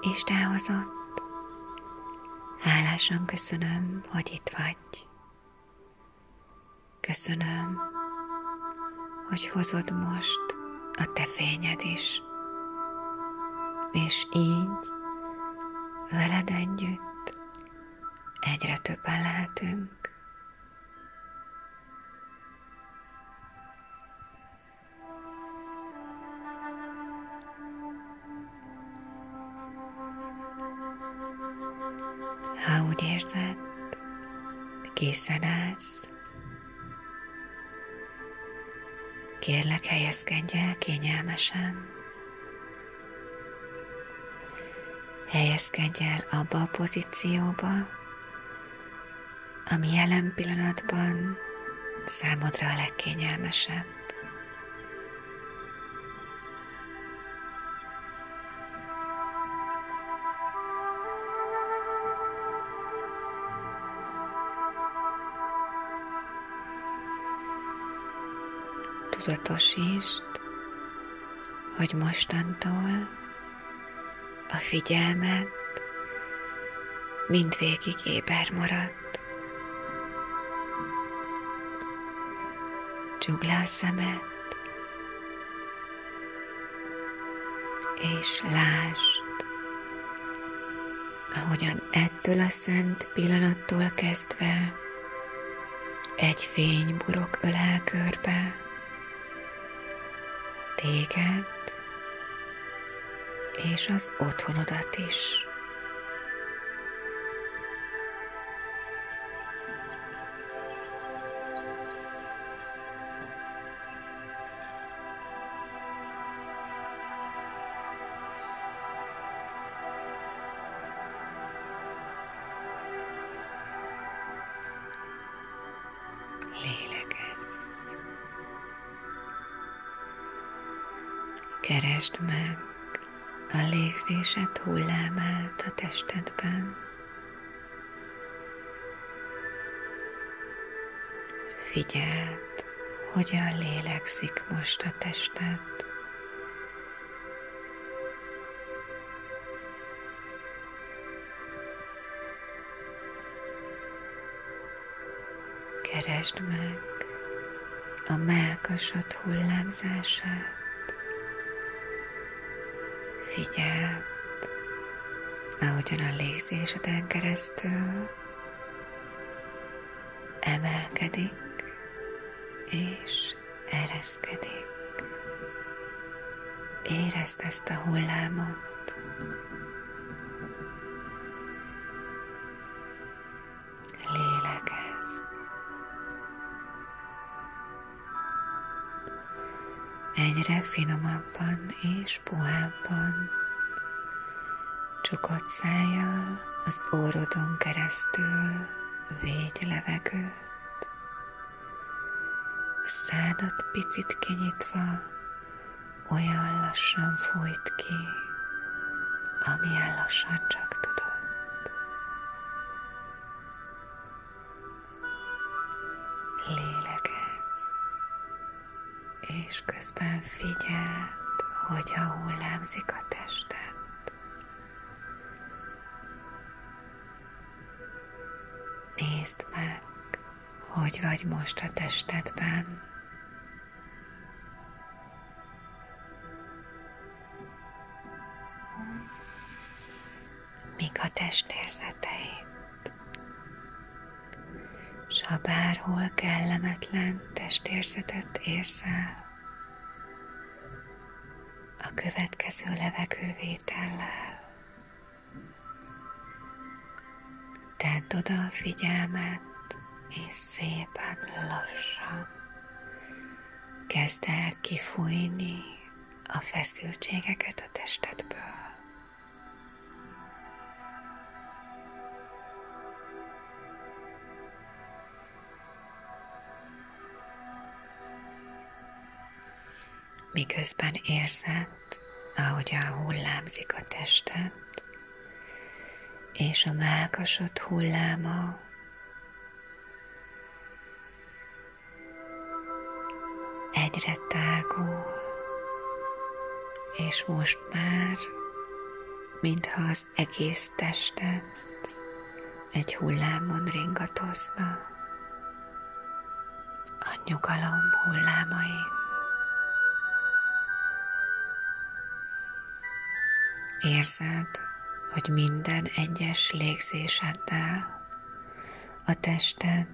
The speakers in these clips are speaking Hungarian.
Istáhozott. Hálásan köszönöm, hogy itt vagy. Köszönöm, hogy hozod most a te fényed is, és így veled együtt egyre többen lehetünk. Készen állsz, kérlek helyezkedj el kényelmesen. Helyezkedj el abba a pozícióba, ami jelen pillanatban számodra a legkényelmesebb. Tudatosítsd, hogy mostantól a figyelmed mindvégig éber marad. Csukd le a szemed, és lásd, ahogyan ettől a szent pillanattól kezdve egy fény burok ölel körbe téged és az otthonodat is. Keresd meg a légzésed hullámát a testedben. Figyeld, hogyan lélegzik most a tested. Keresd meg a melkasod hullámzását. Figyeld, ahogyan a légzéseden keresztül emelkedik és ereszkedik. Érezd ezt a hullámot. Egyre finomabban és puhábban csukott szájjal az órodon keresztül végy levegőt, a szádat picit kinyitva olyan lassan folyt ki, amilyen lassan csak tudod. És közben figyeld, hogy a hullámzik a tested. Nézd meg, hogy vagy most a testedben. Mik a testérzeteid? S ha bárhol kellemetlen testérzetet érzel, következő levegővétellel tedd oda a figyelmet, és szépen lassan kezd el kifújni a feszültségeket a testedből. Miközben érzed, ahogyan hullámzik a tested, és a melkasod hulláma egyre tágul, és most már mintha az egész testet egy hullámon ringatozna a nyugalom hullámai. Érzed, hogy minden egyes légzéseddel a tested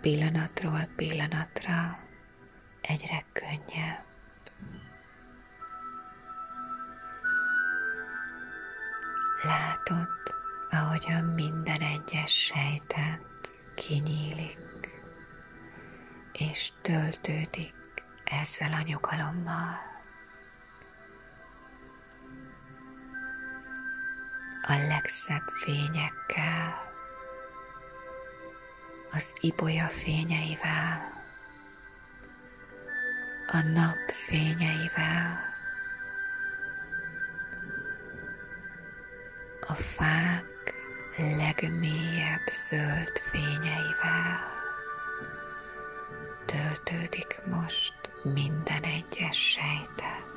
pillanatról pillanatra egyre könnyebb. Látod, ahogyan minden egyes sejtet kinyílik, és töltődik ezzel a nyugalommal. A legszebb fényekkel, az ibolya fényeivel, a nap fényeivel, a fák legmélyebb zöld fényeivel töltődik most minden egyes sejtet.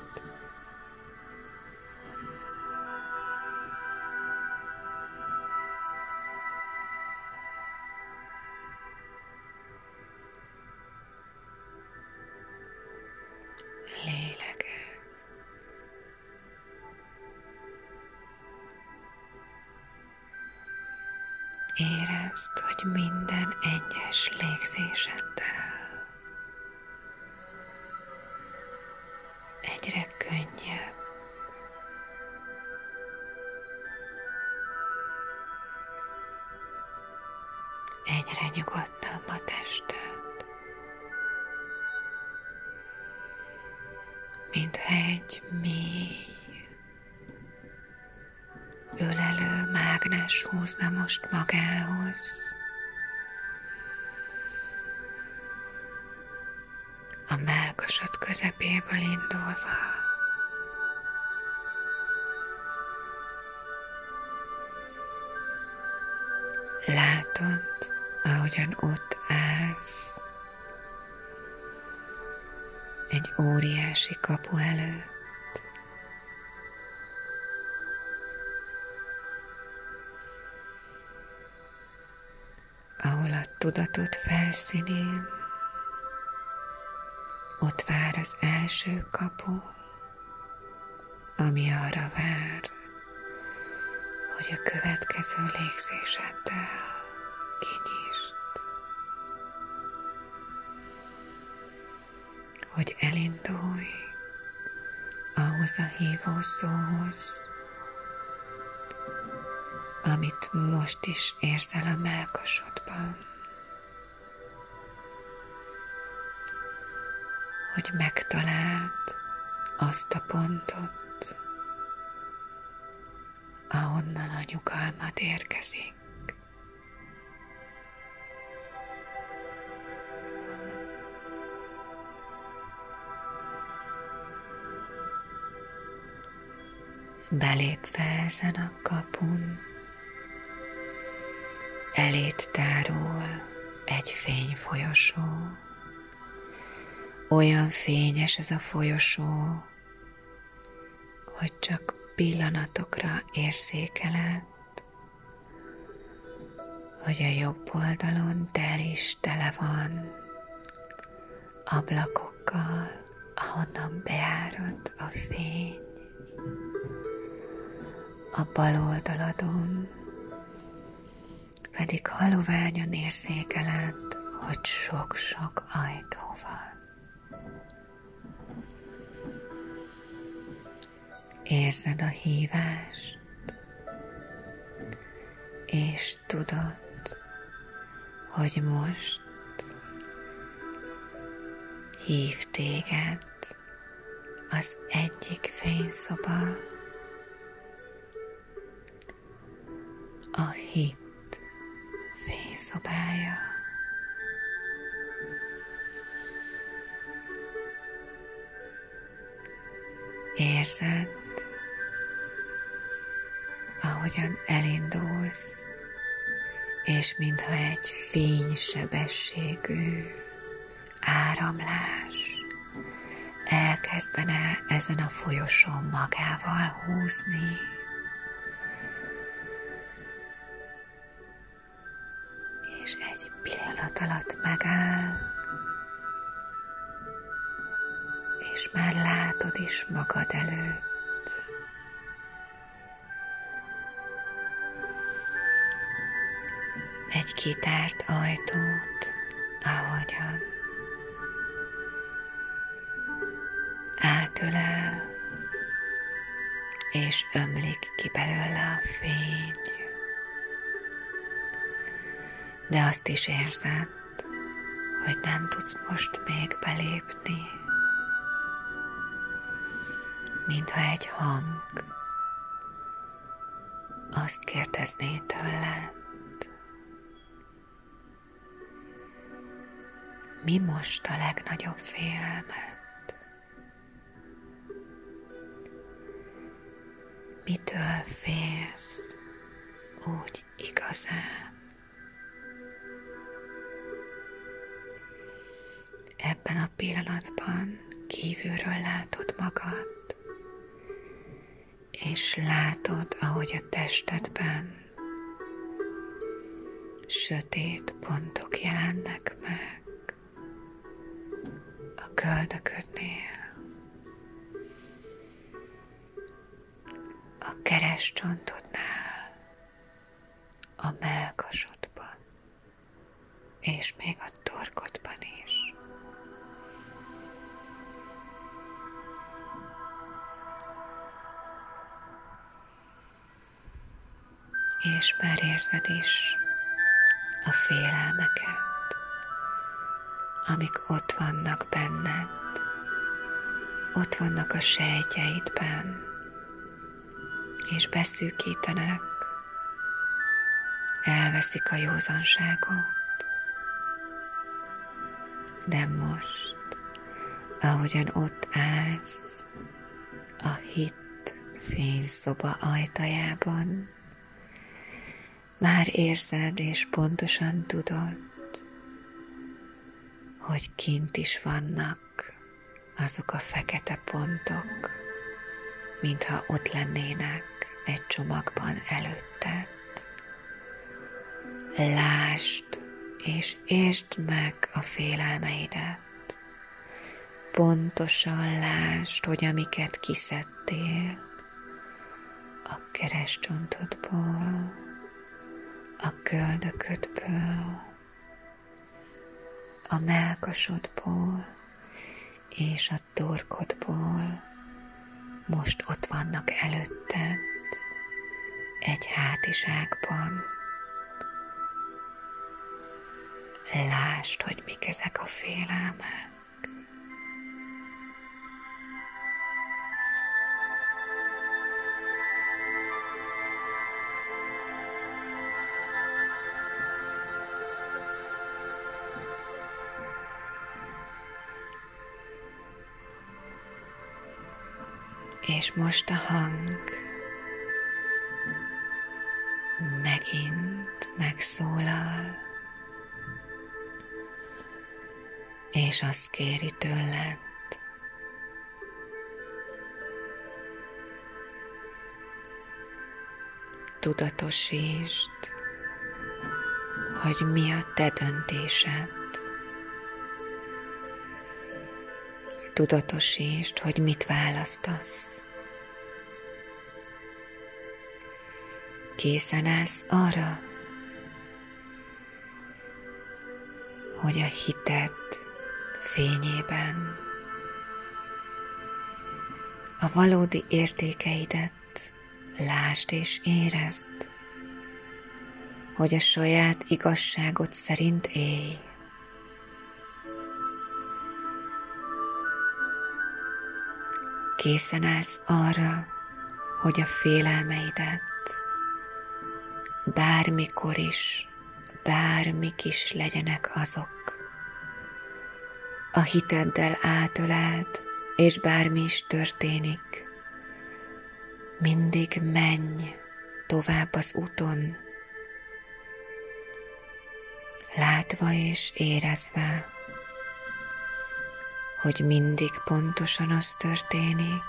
Egyre nyugodtabb a tested. Mintha egy mély ölelő mágnes húzna most magához. A melkasod közepéből indulva. Óriási kapu előtt. ahol a tudatot felszínén ott vár az első kapu, ami arra vár, hogy a következő légzéseddel kinyisd, hogy elindulj ahhoz a hívószóhoz, amit most is érzel a melkasodban. Hogy megtaláld azt a pontot, ahonnan a nyugalmad érkezik. Belépve ezen a kapun, elét tárul egy fényfolyosó. Olyan fényes ez a folyosó, hogy csak pillanatokra érzékeled, hogy a jobb oldalon tel is tele van ablakokkal, ahonnan beárad a fény. A bal oldaladon pedig haloványan érzékeled, hogy sok-sok ajtó van. Érzed a hívást, és tudod, hogy most hív téged az egyik fényszoba, a hit szobája. Érzed, ahogyan elindulsz, és mintha egy fénysebességű áramlás elkezdene ezen a folyosón magával húzni alatt megáll, és már látod is magad előtt. Egy kitárt ajtót, ahogyan átölel, és ömlik ki belőle a fény. De azt is érzed, hogy nem tudsz most még belépni, mintha egy hang azt kérdezné tőled, mi most a legnagyobb félelmed? mitől félsz úgy igazán. Ebben a pillanatban kívülről látod magad, és látod, ahogy a testedben sötét pontok jelennek meg a köldöködnél. a keresztcsontodnál, a melkasodban, és még a torkodban És már érzed is a félelmeket, amik ott vannak benned, ott vannak a sejtjeidben, és beszűkítenek, elveszik a józanságot. De most, ahogyan ott állsz, a hit fényszoba ajtajában, már érzed és pontosan tudod, hogy kint is vannak azok a fekete pontok, mintha ott lennének egy csomagban előtted. Lásd és értsd meg a félelmeidet. Pontosan lásd, hogy amiket kiszedtél a keresztcsontodból, a köldöködből, a melkasodból és a torkodból most ott vannak előtted egy hátizsákban. Lásd, hogy mik ezek a félelmek. És most a hang megint megszólal, és azt kéri tőled, tudatosítsd, hogy mi a te döntésed. Tudatosítsd, hogy mit választasz. Készen állsz arra, hogy a hited fényében a valódi értékeidet lásd és érezd, hogy a saját igazságot szerint élj. Készen állsz arra, hogy a félelmeidet bármikor is, bármik is legyenek azok. A hiteddel átölelt, és bármi is történik, mindig menj tovább az úton, látva és érezve, hogy mindig pontosan az történik,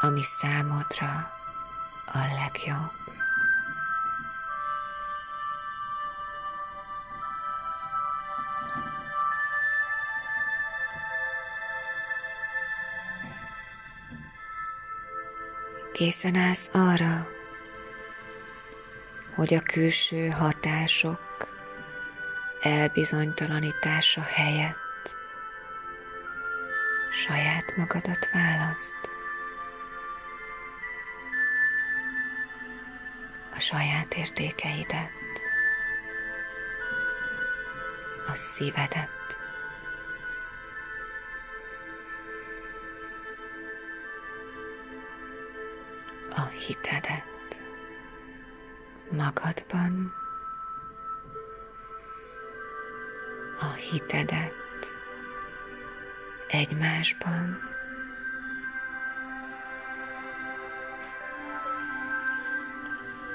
ami számodra a legjobb. Készen állsz arra, hogy a külső hatások elbizonytalanítása helyett saját magadat választ. A saját értékeidet, a szívedet. Hitedet magadban a hitedet egymásban.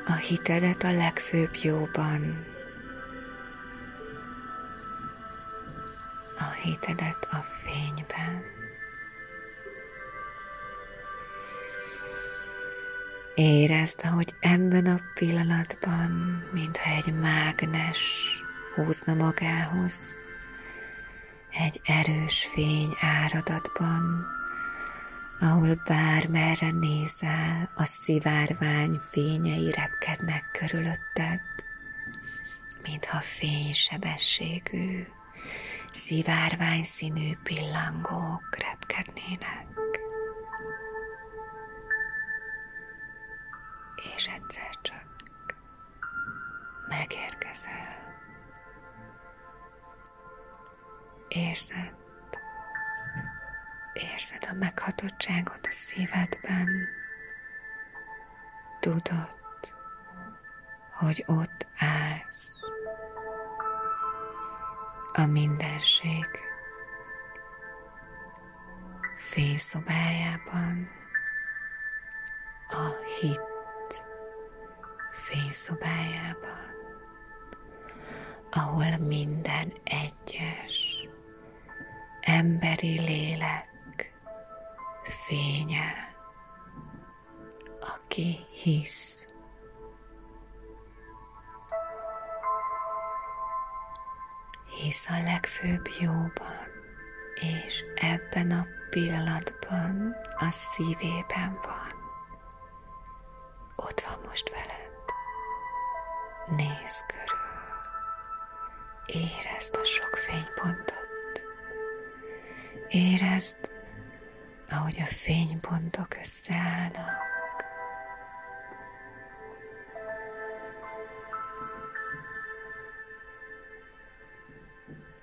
A hitedet a legfőbb jóban. A hitedet a fényben. Érezd, ahogy ebben a pillanatban, mintha egy mágnes húzna magához, egy erős fény áradatban, ahol bármerre nézel, a szivárvány fényei repkednek körülötted, mintha fénysebességű, szivárvány színű pillangók repkednének. És egyszer csak megérkezel. Érzed, érzed a meghatottságot a szívedben. Tudod, hogy ott állsz a mindenség fényszobájában a hit fényszobájában, ahol minden egyes emberi lélek fénye, aki hisz. Hisz a legfőbb jóban, és ebben a pillanatban a szívében van. Ott van most vele. Nézz körül, érezd a sok fénypontot, érezd, ahogy a fénypontok összeállnak.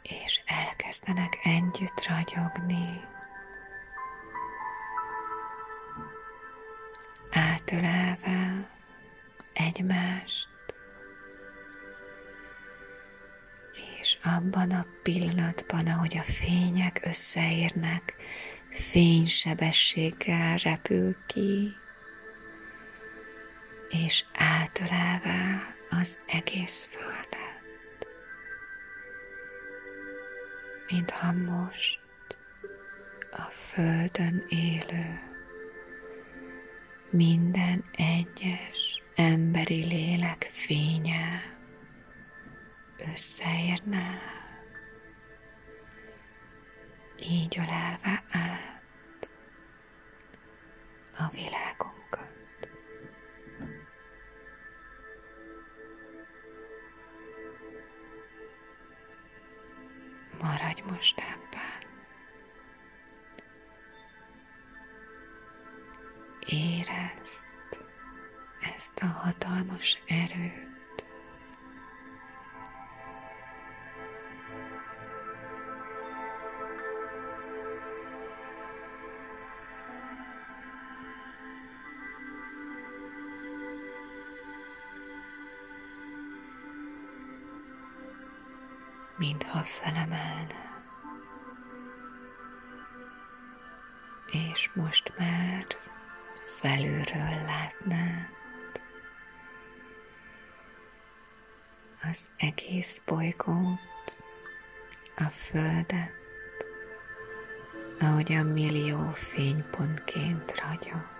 És elkezdenek együtt ragyogni, átölelve abban a pillanatban, ahogy a fények összeérnek, fénysebességgel repül ki, és átölelve az egész földet. Mintha most a földön élő minden egyes emberi lélek fénye összeérne, így ölelve át a világunkat. Maradj most ebben. Érezd ezt a hatalmas erőt, mintha felemelne. És most már felülről látnád az egész bolygót, a Földet, ahogy a millió fénypontként ragyog.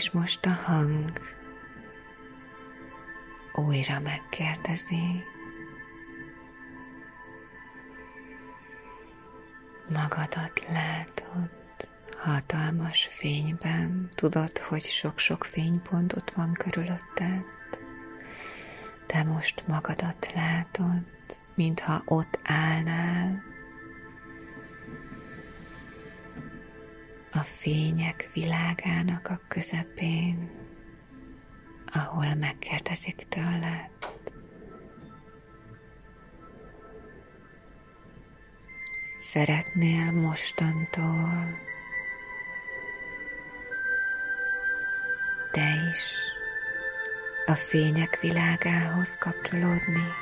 És most a hang újra megkérdezi, magadat látod hatalmas fényben, tudod, hogy sok-sok fénypont ott van körülötted, de most magadat látod, mintha ott állnál, a fények világának a közepén, ahol megkérdezik tőled. Szeretnél mostantól te is a fények világához kapcsolódni?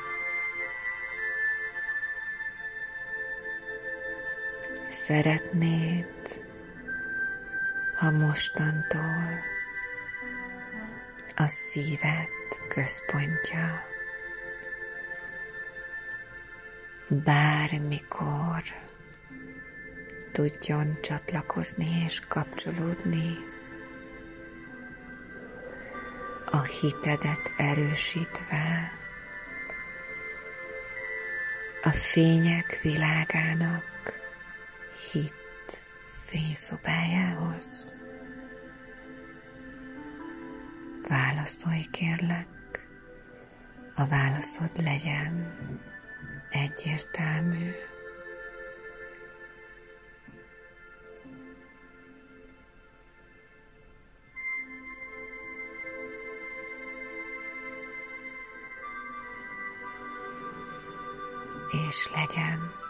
Szeretnéd, ha mostantól. A szíved központja. Bármikor tudjon csatlakozni és kapcsolódni a hitedet erősítve a fények világának hit fényszobájához. Válaszolj kérlek, a válaszod legyen egyértelmű. És legyen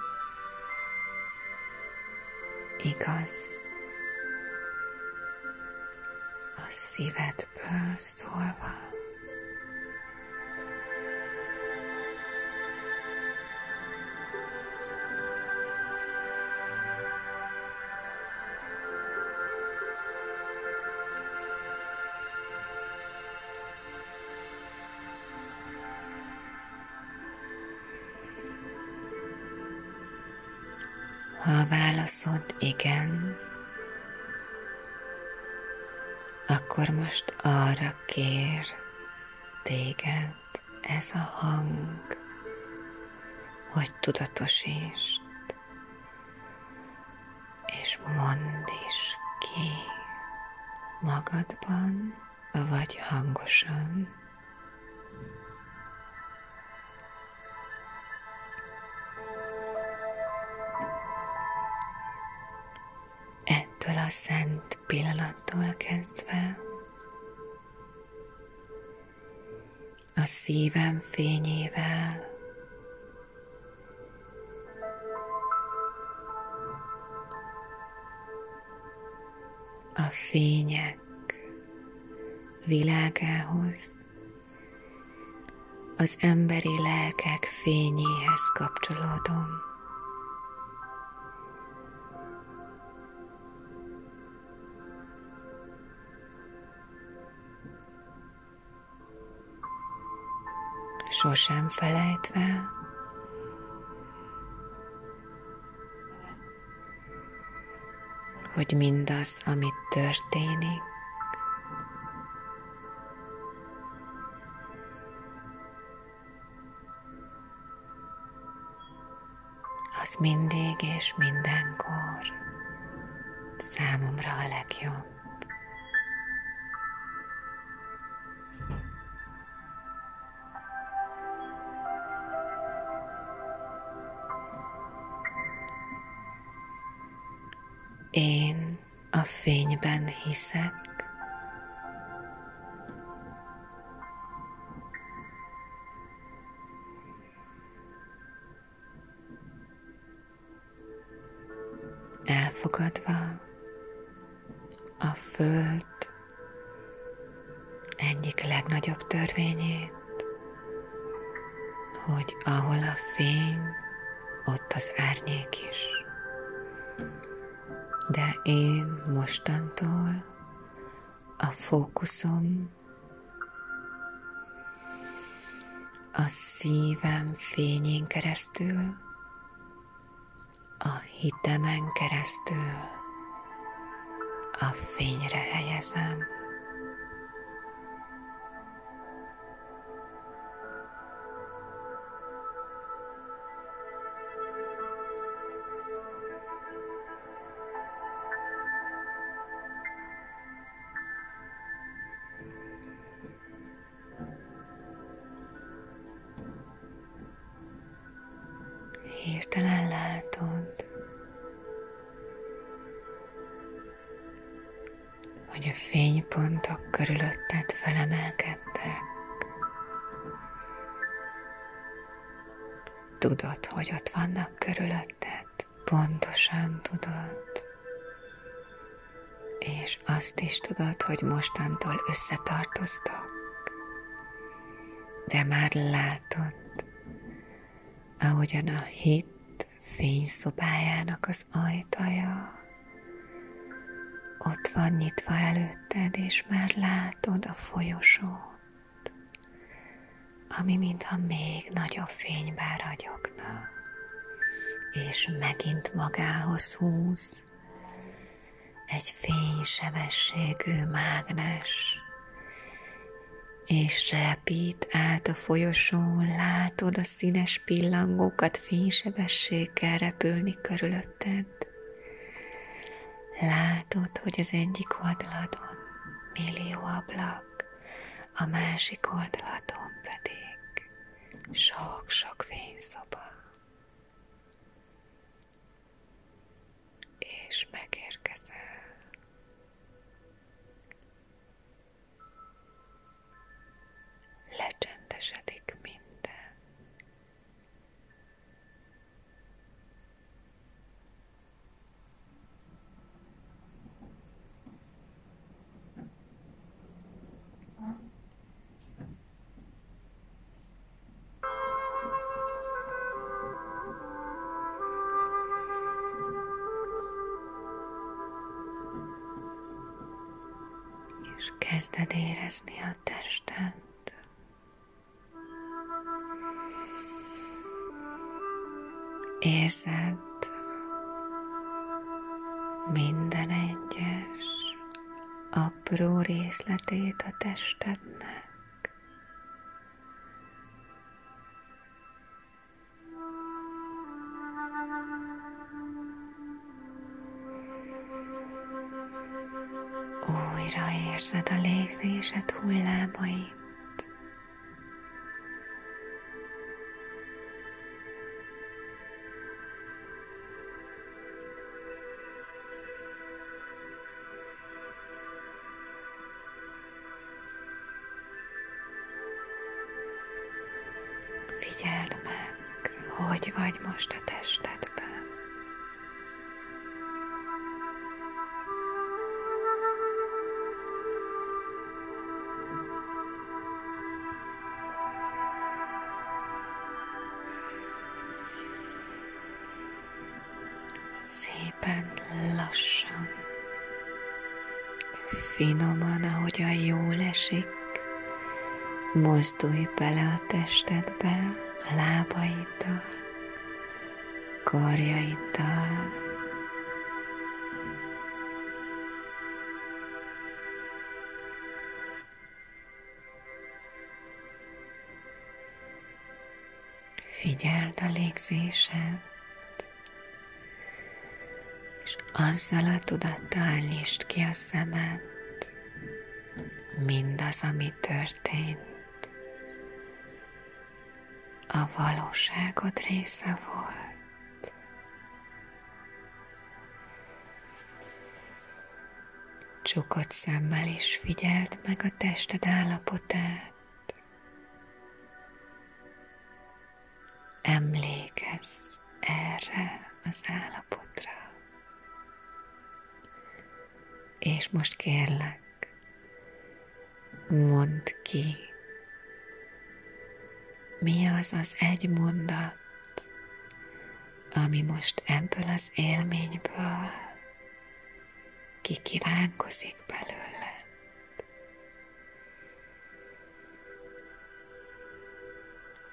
igaz a szívedből szólva. Ha most arra kér téged ez a hang, hogy tudatosítsd, és mondd is ki magadban, vagy hangosan. a szent pillanattól kezdve a szívem fényével a fények világához, az emberi lelkek fényéhez kapcsolódom. Sosem felejtve, hogy mindaz, amit történik, az mindig és mindenkor számomra a legjobb. Én a fényben hiszek. Keresztül a fényre helyezem. Hogy mostantól összetartoztok. De már látod, ahogyan a hit fényszobájának az ajtaja ott van nyitva előtted, és már látod a folyosót, ami mintha még nagyobb fénybe ragyogna, és megint magához húz egy fénysebességű mágnes, és repít át a folyosón, látod a színes pillangókat fénysebességgel repülni körülötted. Látod, hogy az egyik oldaladon millió ablak, a másik oldaladon pedig sok-sok fényszoba. És megérkezel. Lecsendesedik és kezded érezni a tested. Érzed minden egyes apró részletét a testednek. Újra érzed a légzésed hullámait. Vagy most a testedben. szépen lassan, finoman, ahogyan jól esik, mozdulj bele a testedbe, a lábaiddal, karjaiddal, Figyeld a légzésed, és azzal a tudattal nyisd ki a szemed, mindaz, ami történt, a valóságod része volt. Csukott szemmel is figyeld meg a tested állapotát. Emlékezz erre az állapotra. És most kérlek, mondd ki, mi az az egy mondat, ami most ebből az élményből kikívánkozik belőle.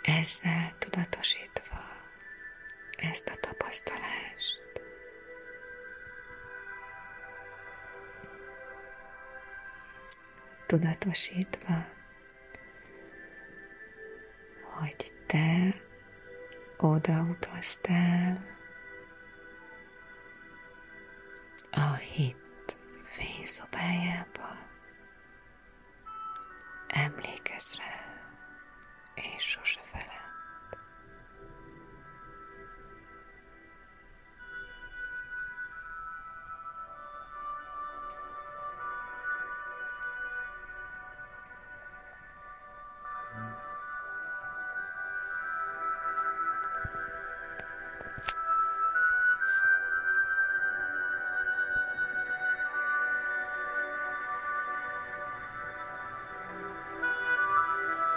Ezzel tudatosítva ezt a tapasztalást, tudatosítva, hogy te odautaztál a